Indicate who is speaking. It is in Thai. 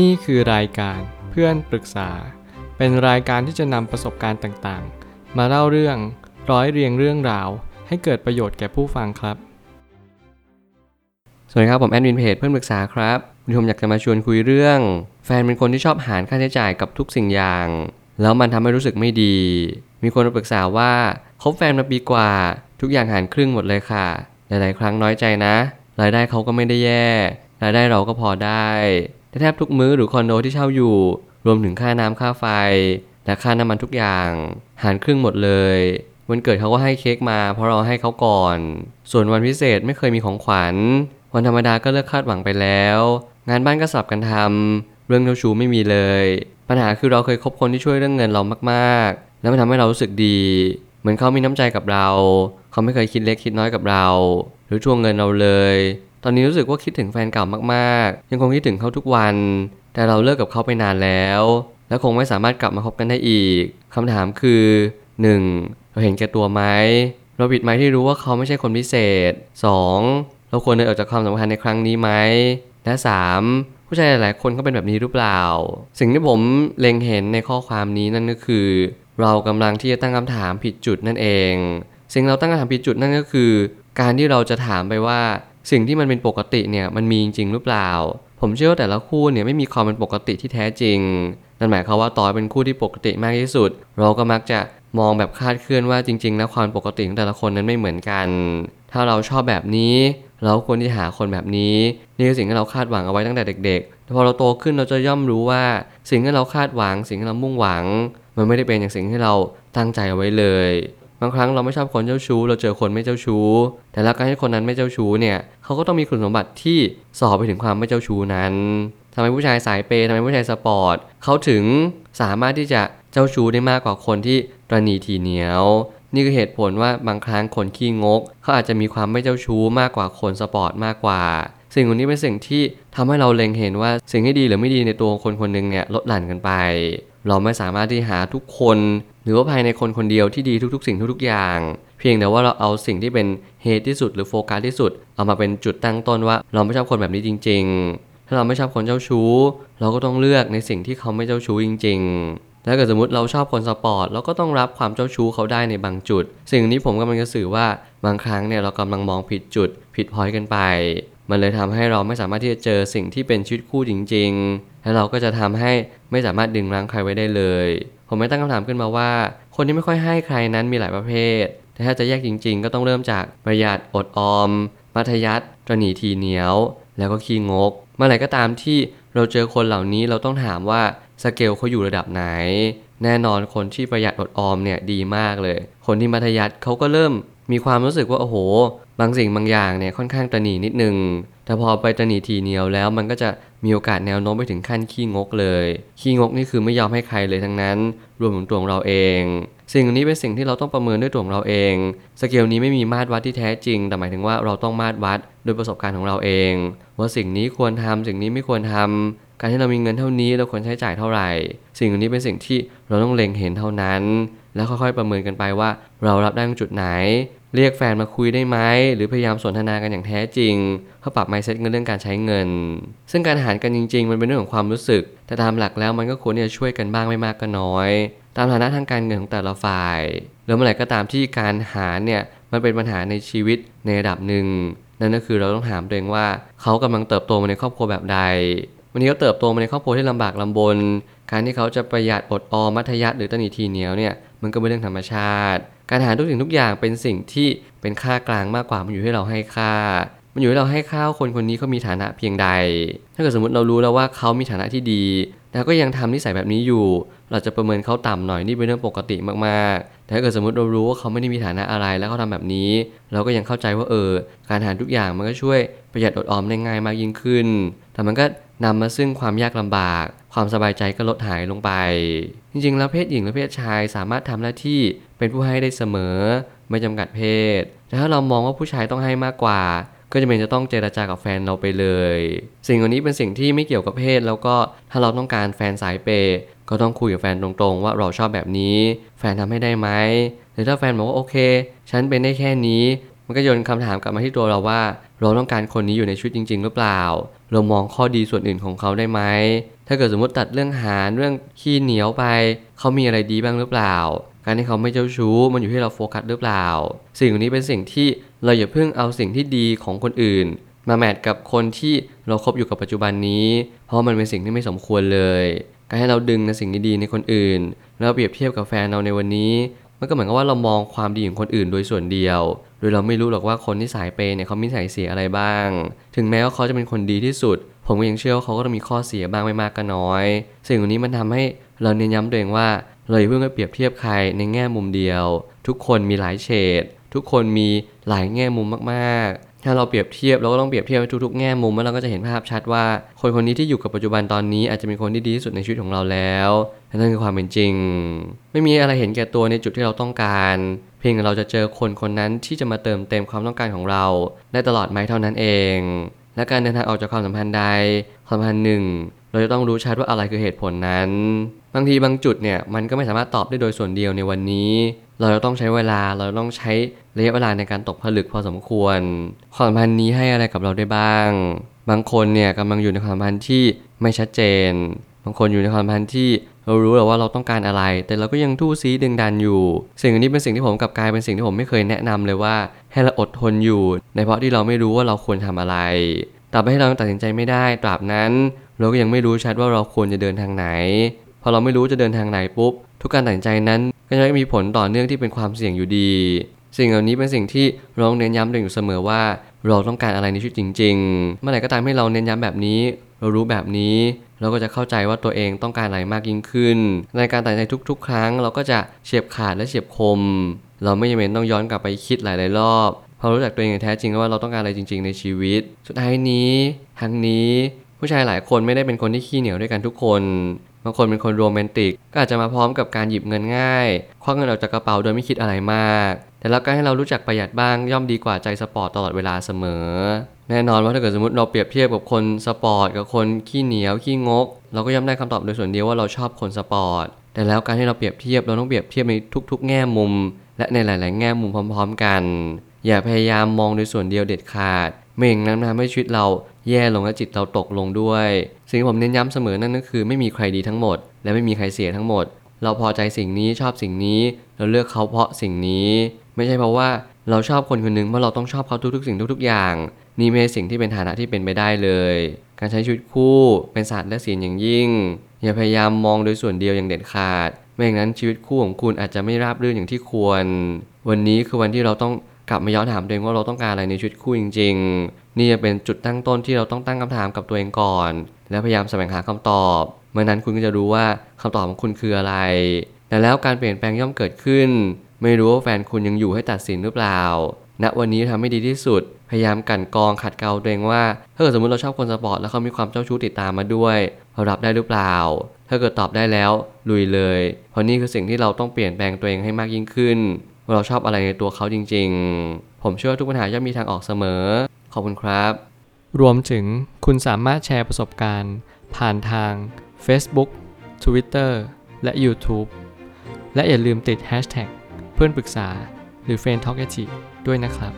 Speaker 1: นี่คือรายการเพื่อนปรึกษา เป็นรายการที่จะนำประสบการณ์ต่างๆ มาเล่าเรื่องร้อยเรียงเรื่องราว ให้เกิดประโยชน์แก่ผู้ฟังครับ
Speaker 2: สวัสดีครับ ผมแอดมินเพจเพื่อนปรึกษาครับวันนี้ผมอยากจะมาชวนคุยเรื่อง แฟนเป็นคนที่ชอบหารค่าใช้จ่ายกับทุกสิ่งอย่าง แล้วมันทำให้รู้สึกไม่ดี มีคนมาปรึกษาว่าคบแฟนมาปีกว่า ทุกอย่างหารครึ่งหมดเลยค่ะ หลาย ๆ ครั้งน้อยใจนะ รายได้เขาก็ไม่ได้แย่ รายได้เราก็พอได้ แทบทุกมื้อหรือคอนโดที่เช่าอยู่ รวมถึงค่าน้ำค่าไฟ และค่าน้ำมันทุกอย่าง หารครึ่งหมดเลย วันเกิดเขาก็ให้เค้กมา เพราะเราให้เขาก่อน ส่วนวันพิเศษไม่เคยมีของขวัญ วันธรรมดาก็เลิกคาดหวังไปแล้ว งานบ้านก็สลับกันทำเรื่องเจ้าชู้ไม่มีเลย ปัญหาคือเราเคยคบคนที่ช่วยเรื่องเงินเรามากๆ แล้วมันทำให้เรารู้สึกดี เหมือนเขามีน้ำใจกับเรา เขาไม่เคยคิดเล็กคิดน้อยกับเรา หรือทวงเงินเราเลย ตอนนี้รู้สึกว่าคิดถึงแฟนเก่ามากๆ ยังคงคิดถึงเขาทุกวัน แต่เราเลิกกับเขาไปนานแล้ว และคงไม่สามารถกลับมาคบกันได้อีกคำถามคือ 1. เราเห็นแก่ตัวไหมเราผิดไหมที่รู้ว่าเขาไม่ใช่คนพิเศษ 2. เราควรเดินออกจากความสัมพันธ์ในครั้งนี้ไหมและ 3. ผู้ชายหลายๆคนเขาเป็นแบบนี้หรือเปล่า สิ่งที่ผมเล็งเห็นในข้อความนี้นั่นก็คือ เรากำลังที่จะตั้งคำถามผิดจุดนั่นเอง สิ่งเราตั้งคำถามผิดจุดนั่นก็คือ การที่เราจะถามไปว่า สิ่งที่มันเป็นปกติเนี่ยมันมีจริงหรือเปล่า ผมเชื่อว่าแต่ละคู่เนี่ยไม่มีความเป็นปกติที่แท้จริง นั่นหมายความว่าต่อเป็นคู่ที่ปกติมากที่สุด เราก็มักจะมองแบบคาดเคลื่อนว่าจริง ๆ แล้วความปกติของแต่ละคนนั้นไม่เหมือนกัน ถ้าเราชอบแบบนี้ เราควรที่หาคนแบบนี้ นี่คือสิ่งที่เราคาดหวังเอาไว้ตั้งแต่เด็กๆแต่พอเราโตขึ้นเราจะย่อมรู้ว่า สิ่งที่เราคาดหวัง สิ่งที่เรามุ่งหวัง มันไม่ได้เป็นอย่างสิ่งที่เราตั้งใจเอาไว้เลย บางครั้งเราไม่ชอบคนเจ้าชู้ เราเจอคนไม่เจ้าชู้ แต่แล้วการที่คนนั้นไม่เจ้าชู้เนี่ยเขาก็ต้องมีคุณสมบัติที่ส่อไปถึงความไม่เจ้าชู้นั้นทำไมผู้ชายสายเปย์ทำไมผู้ชายสปอร์ตเขาถึงสามารถที่จะเจ้าชู้ได้มากกว่าคนที่ตระหนี่ถี่เหนียว นี่คือเหตุผลว่าบางครั้งคนขี้งกเขาอาจจะมีความไม่เจ้าชู้มากกว่าคนสปอร์ตมากกว่า สิ่งเหล่านี้เป็นสิ่งที่ทำให้เราเล็งเห็นว่าสิ่งที่ดีหรือไม่ดีในตัวคนคนหนึ่งเนี่ยลดหลั่นกันไป เราไม่สามารถที่หาทุกคน หรือว่าภายในคนคนเดียวที่ดีทุกๆ สิ่งทุกๆอย่าง เพียงแต่ว่าเราเอาสิ่งที่เป็นเหตุที่สุดหรือโฟกัสที่สุด เอามาเป็นจุดตั้งต้นว่า เราไม่ชอบคนแบบนี้จริง ๆ ถ้าเราไม่ชอบคนเจ้าชู้ เราก็ต้องเลือกในสิ่งที่เขาไม่เจ้าชู้จริงๆแล้วเกิดสมมติเราชอบคนสปอร์ตเราก็ต้องรับความเจ้าชู้เขาได้ในบางจุด สิ่งนี้ผมกำลังจะสื่อว่าบางครั้งเนี่ยเรากำลังมองผิดจุด ผิดพอยต์กันไป มันเลยทำให้เราไม่สามารถที่จะเจอสิ่งที่เป็นชีวิตคู่จริง ๆ และเราก็จะทำให้ไม่สามารถดึงรั้งใครไว้ได้เลย ผมไม่ตั้งคำถามขึ้นมาว่า คนที่ไม่ค่อยให้ใครนั้นมีหลายประเภท แต่ถ้าจะแยกจริง ๆ ก็ต้องเริ่มจากประหยัดอดออม มัธยัติตรหนีทีเหนียว แล้วก็ขี้งก เมื่อไหร่ก็ตามที่เราเจอคนเหล่านี้เราต้องถามว่าสเกลเขาอยู่ระดับไหน แน่นอนคนที่ประหยัดอดออมเนี่ยดีมากเลย คนที่มัธยัติเขาก็เริ่ม มีความรู้สึกว่าโอ้โห บางสิ่งบางอย่างเนี่ยค่อนข้างตระหนีนิดนึง แต่พอไปตระหนีทีเหนียวแล้วมันก็จะมีโอกาสแนวโน้มไปถึงขั้นขี้งกเลย ขี้งกนี่คือไม่ยอมให้ใครเลยทั้งนั้น รวมถึงตัวของเราเอง สิ่งนี้เป็นสิ่งที่เราต้องประเมินด้วยตัวของเราเอง สเกลนี้ไม่มีมาตรวัดที่แท้จริง แต่หมายถึงว่าเราต้องมาตรวัดโดยประสบการณ์ของเราเอง ว่าสิ่งนี้ควรทำสิ่งนี้ไม่ควรทำการที่เรามีเงินเท่านี้เราควรใช้จ่ายเท่าไหร่ สิ่งนี้เป็นสิ่งที่เราต้องเล็งเห็นเท่านั้น แล้วค่อยๆประเมินกันไปว่า เรารับได้ตรงจุดไหน เรียกแฟนมาคุยได้ไหมหรือพยายามสนทนากันอย่างแท้จริง เพื่อปรับ mindset เงินเรื่องการใช้เงิน ซึ่งการหารกันจริง ๆ มันเป็นเรื่องของความรู้สึก แต่ตามหลักแล้วมันก็ควรที่จะช่วยกันบ้างไม่มากก็น้อย ตามฐานะทางการเงินของแต่ละฝ่ายแล้วเมื่อไหร่ก็ตามที่การหารเนี่ยมันเป็นปัญหาในชีวิตในระดับหนึ่งนั่นก็คือเราต้องถามตัวเองว่าเขากำลังเติบโตมาในครอบครัวแบบใดวันนี้เขาเติบโตมาในครอบครัวที่ลำบากลำบน การที่เขาจะประหยัดอดออมมัธยัติหรือตันีทีเหนียวเนี่ยมันก็เป็นเรื่องธรรมชาติ การหาทุกสิ่งทุกอย่างเป็นสิ่งที่เป็นค่ากลางมากกว่ามันอยู่ที่เราให้ค่า มันอยู่ที่เราให้ค่าคนคนนี้เขามีฐานะเพียงใด ถ้าเกิดสมมติเรารู้แล้วว่าเขามีฐานะที่ดีแล้วก็ยังทำนิสัยแบบนี้อยู่ เราจะประเมินเขาต่ำหน่อยนี่เป็นเรื่องปกติมากๆ แต่ถ้าเกิดสมมติเรารู้ว่าเขาไม่ได้มีฐานะอะไรแล้วเขาทาแบบนี้ เราก็ยังเข้าใจว่าเออ การหาทุกอย่างมันก็ช่วยประหยัดอดออมได้ง่ายมากยิ่งขึ้น แต่มันก็นำมาซึ่งความยากลำบาก ความสบายใจก็ลดหายลงไป จริงๆ แล้วเพศหญิงและเพศชายสามารถทำหน้าที่ เป็นผู้ให้ได้เสมอ ไม่จำกัดเพศแต่ถ้าเรามองว่าผู้ชายต้องให้มากกว่า ก็จะเป็นจะต้องเจราจากับแฟนเราไปเลย สิ่งเหล่านี้เป็นสิ่งที่ไม่เกี่ยวกับเพศ แล้วก็ถ้าเราต้องการแฟนสายเปย์ก็ต้องคุยกับแฟนตรงๆ ว่าเราชอบแบบนี้ แฟนทำให้ได้ไหมหรือถ้าแฟนบอกว่าโอเค ฉันเป็นได้แค่นี้มันก็โยนคำถามกลับมาที่ตัวเราว่า เราต้องการคนนี้อยู่ในชีวิตจริง ๆ หรือเปล่า เรามองข้อดีส่วนอื่นของเขาได้ไหม ถ้าเกิดสมมติตัดเรื่องหารเรื่องขี้เหนียวไป เขามีอะไรดีบ้างหรือเปล่า การที่เขาไม่เจ้าชู้มันอยู่ที่เราโฟกัสหรือเปล่า สิ่งเหล่านี้เป็นสิ่งที่เราอย่าเพิ่งเอาสิ่งที่ดีของคนอื่น มาแมทกับคนที่เราคบอยู่กับปัจจุบันนี้ เพราะมันเป็นสิ่งที่ไม่สมควรเลย การให้เราดึงในสิ่งดีๆในคนอื่น แล้วเปรียบเทียบกับแฟนเราในวันนี้ มันก็เหมือนกับว่าเรามองความดีของคนอื่นโดยส่วนเดียว โดยเราไม่รู้หรอกว่าคนที่สายเปเนี่ยเขามีสายเสียอะไรบ้าง ถึงแม้ว่าเขาจะเป็นคนดีที่สุด ผมก็ยังเชื่อว่าเขาก็ต้องมีข้อเสียบ้างไม่มากก็น้อย สิ่งเหล่านี้มันทำให้เราเน้นย้ำตัวเองว่า เราอย่าเพิ่งไปเปรียบเทียบใครในแง่มุมเดียว ทุกคนมีหลายเฉด ทุกคนมีหลายแง่มุมมากๆ ถ้าเราเปรียบเทียบเราก็ต้องเปรียบเทียบทุกๆแง่มุมแล้วเราก็จะเห็นภาพชัดว่า คนคนนี้ที่อยู่กับปัจจุบันตอนนี้อาจจะเป็นคนที่ดีที่สุดในชีวิตของเราแล้วนั่นคือความเป็นจริง ไม่มีอะไรเห็นแก่ตัวในจุดที่เราต้องการ เพียงเราจะเจอคนคนนั้นที่จะมาเติมเต็มความต้องการของเราได้ตลอดไหมเท่านั้นเอง และการเดินทางออกจากความสัมพันธ์ใดความสัมพันธ์หนึ่งเราจะต้องรู้ชัดว่าอะไรคือเหตุผลนั้น บางทีบางจุดเนี่ยมันก็ไม่สามารถตอบได้โดยส่วนเดียวในวันนี้ เราจะต้องใช้เวลาเราต้องใช้ระยะเวลาในการตกผลึกพอสมควรความสัมพันธ์นี้ให้อะไรกับเราได้บ้าง บางคนเนี่ยกำลังอยู่ในความสัมพันธ์ที่ไม่ชัดเจน บางคนอยู่ในความสัมพันธ์ที่เรารู้แล้วว่าเราต้องการอะไร แต่เราก็ยังทู่ซีดึงดันอยู่ สิ่งอันนี้เป็นสิ่งที่ผมกับกายเป็นสิ่งที่ผมไม่เคยแนะนำเลยว่าให้เราอดทนอยู่ ในเพราะที่เราไม่รู้ว่าเราควรทำอะไรตราบใดที่เราตัดสินใจไม่ได้ ตราบนั้น เราก็ยังไม่รู้ชัดว่าเราควรจะเดินทางไหน พอเราไม่รู้จะเดินทางไหนปุ๊บ ทุกการตัดสินใจนั้นก็จะมีผลต่อเนื่องที่เป็นความเสี่ยงอยู่ดี สิ่งเหล่านี้เป็นสิ่งที่เราต้องเน้นย้ำตัวเองอยู่เสมอว่า เราต้องการอะไรในชีวิตจริง ๆ เมื่อไหร่ก็ตามให้เราเน้นย้ำแบบนี้ เรารู้แบบนี้ เราก็จะเข้าใจว่าตัวเองต้องการอะไรมากยิ่งขึ้น ในการตัดสินใจทุก ๆ ครั้ง เราก็จะเฉียบขาดและเฉียบคม เราไม่จำเป็นต้องย้อนกลับไปคิดหลายๆรอบเพราะรู้จักตัวเองอย่างแท้จริงว่าเราต้องการอะไรจริง ๆ ในชีวิต สุดท้ายนี้ ทั้งนี้ ผู้ชายหลายคนไม่ได้เป็นคนที่ขี้เหนียวด้วยกันทุกคน บางคนเป็นคนโรแมนติก ก็อาจจะมาพร้อมกับการหยิบเงินง่ายควักเงินออกจากกระเป๋าโดยไม่คิดอะไรมาก แต่แล้วการให้เรารู้จักประหยัดบ้างย่อมดีกว่าใจสปอร์ตตลอดเวลาเสมอ แน่นอนว่าถ้าเกิดสมมติเราเปรียบเทียบกับคนสปอร์ตกับคนขี้เหนียวขี้งก เราก็ย่อมได้คำตอบโดยส่วนเดียวว่าเราชอบคนสปอร์ตแต่แล้วการที่เราเปรียบเทียบเราต้องเปรียบเทียบในทุก ๆ แง่มุม และในหลาย ๆ แง่มุมพร้อม ๆ กัน อย่าพยายามมองโดยส่วนเดียวเด็ดขาดไม่อย่างนั้นมันทำให้ชีวิตเรา แย่ลงและจิตเราตกลงด้วย สิ่งที่ผมเน้นย้ำเสมอนั่นก็คือไม่มีใครดีทั้งหมด และไม่มีใครเสียทั้งหมด เราพอใจสิ่งนี้ชอบสิ่งนี้ เราเลือกเขาเพราะสิ่งนี้ ไม่ใช่เพราะว่าเราชอบคนคนหนึ่งเพราะเราต้องชอบเขาทุกๆ สิ่งทุกๆ อย่าง นี่ไม่ใช่สิ่งที่เป็นฐานะที่เป็นไปได้เลย การใช้ชีวิตคู่เป็นศาสตร์และศิลอย่างยิ่ง อย่าพยายามมองโดยส่วนเดียวอย่างเด็ดขาด ไม่อย่างนั้นชีวิตคู่ของคุณอาจจะไม่ราบรื่นอย่างที่ควร วันนี้คือวันที่เราต้อง กลับมาย้อนถามตัวเองว่าเราต้องการอะไรในชีวิตคู่จริง ๆ นี่จะเป็นจุดตั้งต้นที่เราต้องตั้งคำถามกับตัวเองก่อน และพยายามแสวงหาคำตอบ เมื่อนั้นคุณก็จะรู้ว่าคำตอบของคุณคืออะไร แต่แล้วการเปลี่ยนแปลงย่อมเกิดขึ้น ไม่รู้ว่าแฟนคุณยังอยู่ให้ตัดสินหรือเปล่า ณ วันนี้ทำให้ดีที่สุด พยายามกันกองขัดเกลาตัวเองว่า ถ้าเกิดสมมติเราชอบคนสปอร์ตแล้วเขามีความเจ้าชู้ติดตามมาด้วยเรารับได้หรือเปล่า ถ้าเกิดตอบได้แล้วลุยเลย เพราะนี่คือสิ่งที่เราต้องเปลี่ยนแปลงตัวเองให้มากยิ่งขึ้น เราชอบอะไรในตัวเขาจริง ๆ ผมเชื่อว่าทุกปัญหาย่อมมีทางออกเสมอ ขอบคุณครับ
Speaker 1: รวมถึงคุณสามารถแชร์ประสบการณ์ ผ่านทาง Facebook Twitter และ YouTube และอย่าลืมติด Hashtag เพื่อนปรึกษาหรือ f r ร e n d t a l k ด้วยนะครับ